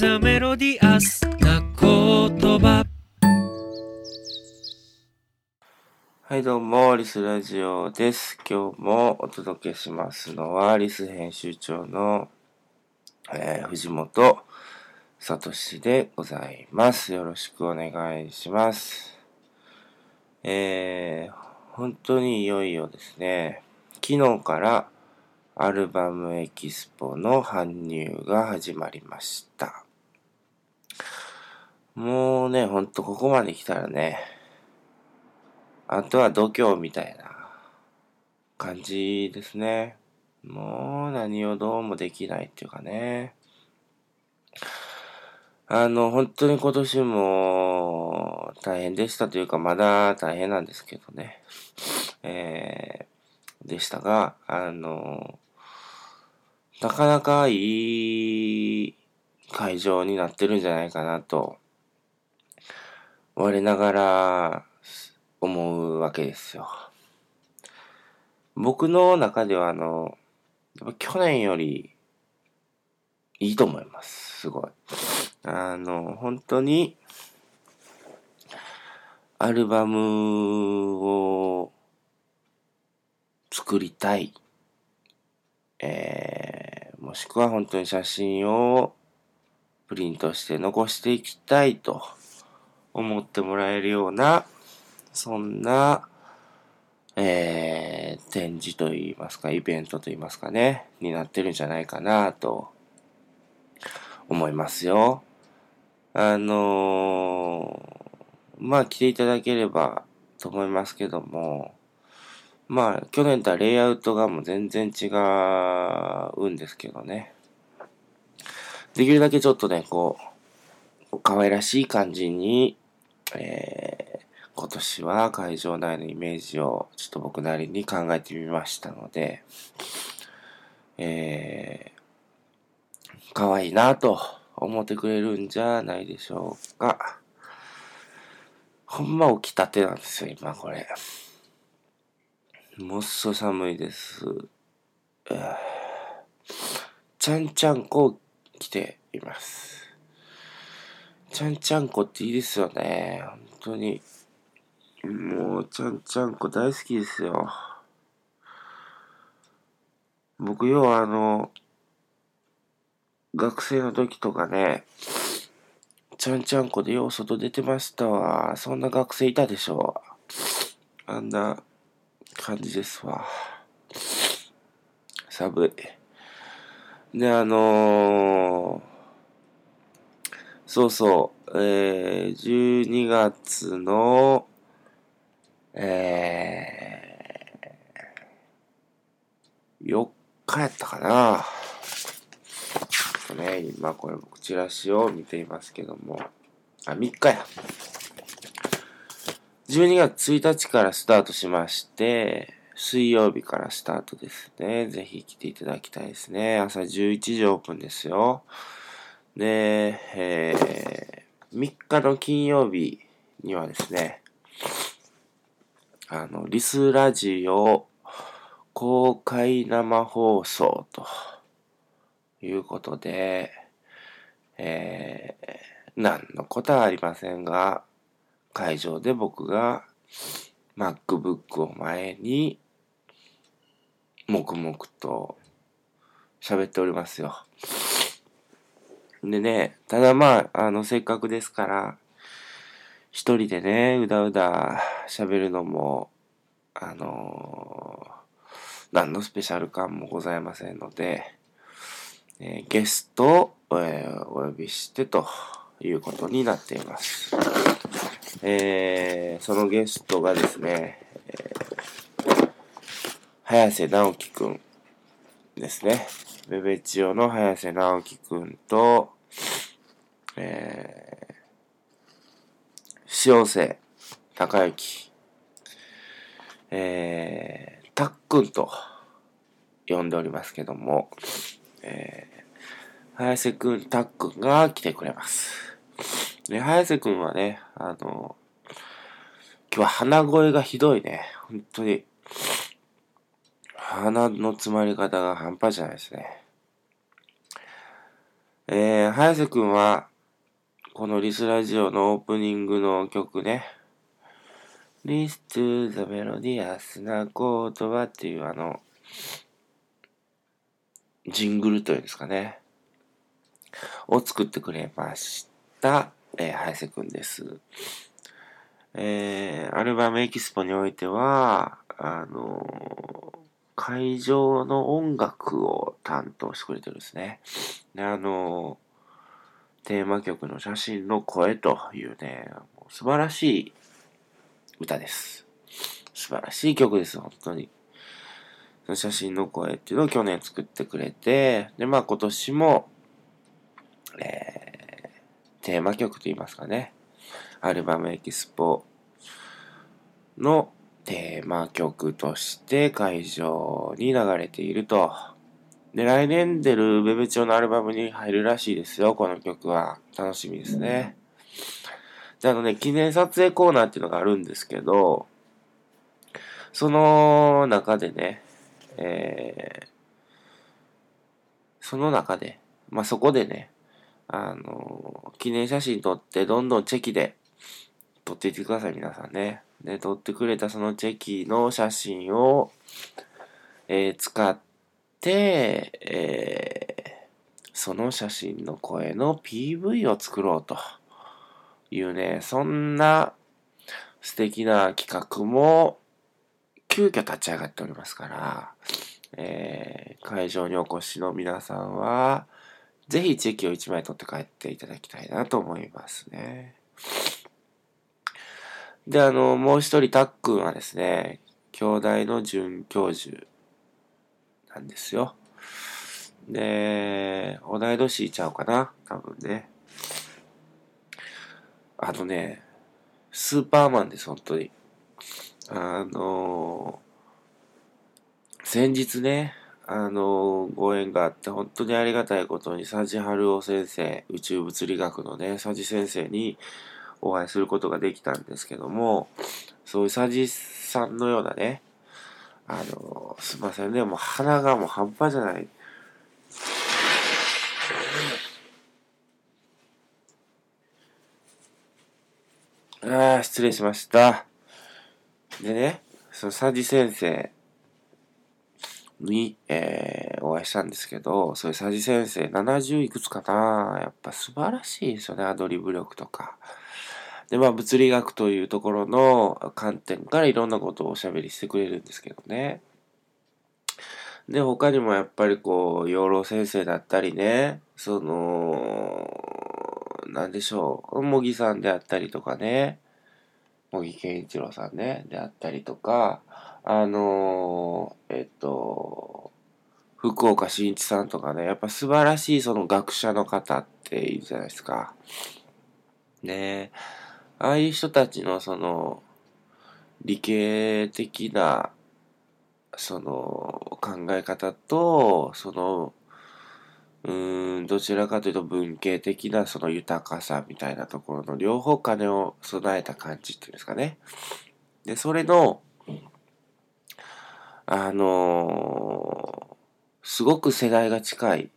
ザメロディアスな言葉はい、どうも、リスラジオです。今日もお届けしますのは、リス編集長の、えー藤本聡でございます。よろしくお願いします。えー、本当にいよいよですね、昨日からアルバムエキスポの搬入が始まりました。もうね、ほんとここまで来たらね、あとは度胸みたいな感じですね。もう何をどうもできないっていうかね。あの、本当に今年も大変でしたというか、まだ大変なんですけどね。えー、でしたが、あの、なかなかいい会場になってるんじゃないかなと、我ながら思うわけですよ。僕の中ではあの、やっぱ去年よりいいと思います。すごい。あの、本当に、アルバムを作りたい。えー、もしくは本当に写真をプリントして残していきたいと思ってもらえるような、そんな、えー、展示といいますか、イベントといいますかね、になってるんじゃないかなと思いますよ。あのーまあ来ていただければと思いますけども、まあ去年とはレイアウトがもう全然違うんですけどね。できるだけちょっとね、こう、可愛らしい感じに、えー今年は会場内のイメージをちょっと僕なりに考えてみましたので、えー、可愛いなと思ってくれるんじゃないでしょうか。ほんま起きたてなんですよ、今これ。もっそ寒いです。ちゃんちゃんこ来ています。ちゃんちゃんこっていいですよね。本当に。もう、ちゃんちゃんこ大好きですよ。僕、要はあの、学生の時とかね、ちゃんちゃんこでよう外出てましたわ。そんな学生いたでしょう。あんな感じですわ。寒い。で、あのーそうそう、えー、12月の、えー、4日やったかな。ちょっとね、今これ僕チラシを見ていますけども、あ、3日や。12月1日からスタートしまして、水曜日からスタートですね。ぜひ来ていただきたいですね。朝11時オープンですよ。で、えー、3日の金曜日にはですね、あの、リスラジオ公開生放送ということで、えー、何のことはありませんが、会場で僕が MacBook を前に黙々と喋っておりますよ。でね、ただまあ、あの、せっかくですから、一人でね、うだうだ喋るのも、あのー何のスペシャル感もございませんので、えーゲストを、えーお呼びしてということになっています。えーそのゲストがですね、えー早瀬直樹くんですね。ベベチオの早瀬直樹くんと、えー、塩瀬隆之、えー、たっくんと呼んでおりますけども、えー、早瀬くん、たっくんが来てくれます。で、早瀬くんはね、あの、今日は鼻声がひどいね。本当に。鼻の詰まり方が半端じゃないですね。えー、早瀬くんは、このリスラジオのオープニングの曲ね、リストゥザメロディアスな言葉っていうあの、ジングルというんですかね、を作ってくれました、えー、早瀬くんです。えー、アルバムエキスポにおいては、あのー、会場の音楽を担当してくれてるんですね。で、あのー、テーマ曲の写真の声というね、素晴らしい歌です。素晴らしい曲です、本当に。写真の声っていうのを去年作ってくれて、で、まあ今年も、えー、テーマ曲と言いますかね。アルバムエキスポのテーマ曲として会場に流れていると。で、来年出るベベチョのアルバムに入るらしいですよ、この曲は。楽しみですね。で、あのね、記念撮影コーナーっていうのがあるんですけど、その中でね、えー、その中で、まあ、そこでね、あの、記念写真撮ってどんどんチェキで撮っていってください、皆さんね。で、撮ってくれたそのチェキの写真を、えー、使って、えー、その写真の声の PV を作ろうというね、そんな素敵な企画も急遽立ち上がっておりますから、えー、会場にお越しの皆さんは、ぜひチェキを1枚取って帰っていただきたいなと思いますね。で、あの、もう一人、たっくんはですね、兄弟の准教授なんですよ。で、同い年ちゃうかな？多分ね。あのね、スーパーマンです、本当に。あの、先日ね、あの、ご縁があって、本当にありがたいことに、佐治春夫先生、宇宙物理学のね、佐治先生に、お会いすることができたんですけども、そういう佐治さんのようなね、あの、すいませんね、もう鼻がもう半端じゃない。ああ、失礼しました。でね、その佐治先生に、えー、お会いしたんですけど、そういう佐治先生、70いくつかなやっぱ素晴らしいですよね、アドリブ力とか。で、まあ、物理学というところの観点からいろんなことをおしゃべりしてくれるんですけどね。で、他にもやっぱりこう、養老先生だったりね、その、なんでしょう、茂木さんであったりとかね、茂木健一郎さんね、であったりとか、あのえっと、福岡伸一さんとかね、やっぱ素晴らしいその学者の方っているじゃないですか。ねああいう人たちのその理系的なその考え方とそのうんどちらかというと文系的なその豊かさみたいなところの両方金を備えた感じっていうんですかね。で、それの、あのー、すごく世代が近い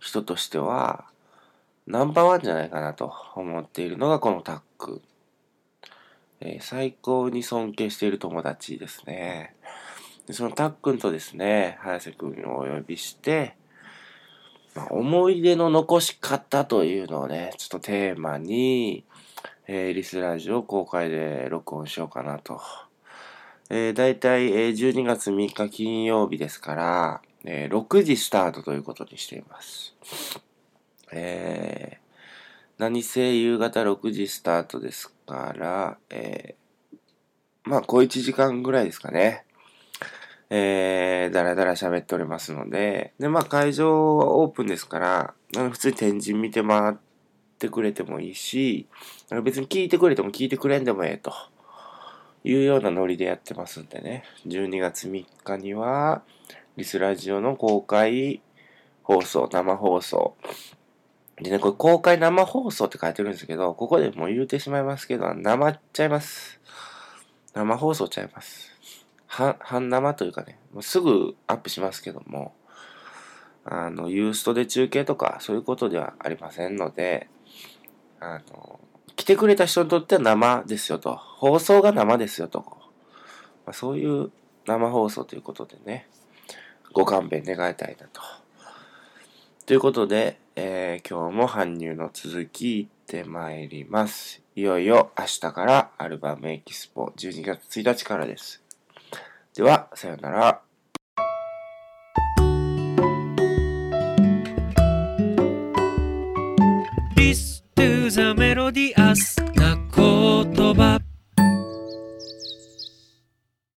人としては、ナンバーワンじゃないかなと思っているのがこのタックえー、最高に尊敬している友達ですね。でそのたっくんとですね、早瀬くんをお呼びして、まあ、思い出の残し方というのをね、ちょっとテーマに、えー、リスラジオ公開で録音しようかなと。えー、大体、えー、12月3日金曜日ですから、えー、6時スタートということにしています。えー、何せ夕方6時スタートですから、えー、まあ、小1時間ぐらいですかね。えー、だらだら喋っておりますので、で、まあ、会場はオープンですから、普通に天神見て回ってくれてもいいし、別に聞いてくれても聞いてくれんでもええと。いうようなノリでやってますんでね、12月3日には、リスラジオの公開放送、生放送、でね、これ公開生放送って書いてるんですけど、ここでもう言うてしまいますけど、生っちゃいます。生放送ちゃいます。は、半生というかね、もうすぐアップしますけども、あの、ユーストで中継とか、そういうことではありませんので、あの、来てくれた人にとっては生ですよと。放送が生ですよと。まあ、そういう生放送ということでね、ご勘弁願いたいなと。ということで、えー、今日も搬入の続き行ってまいります。いよいよ明日からアルバムエキスポ12月1日からです。では、さようなら。This to the melody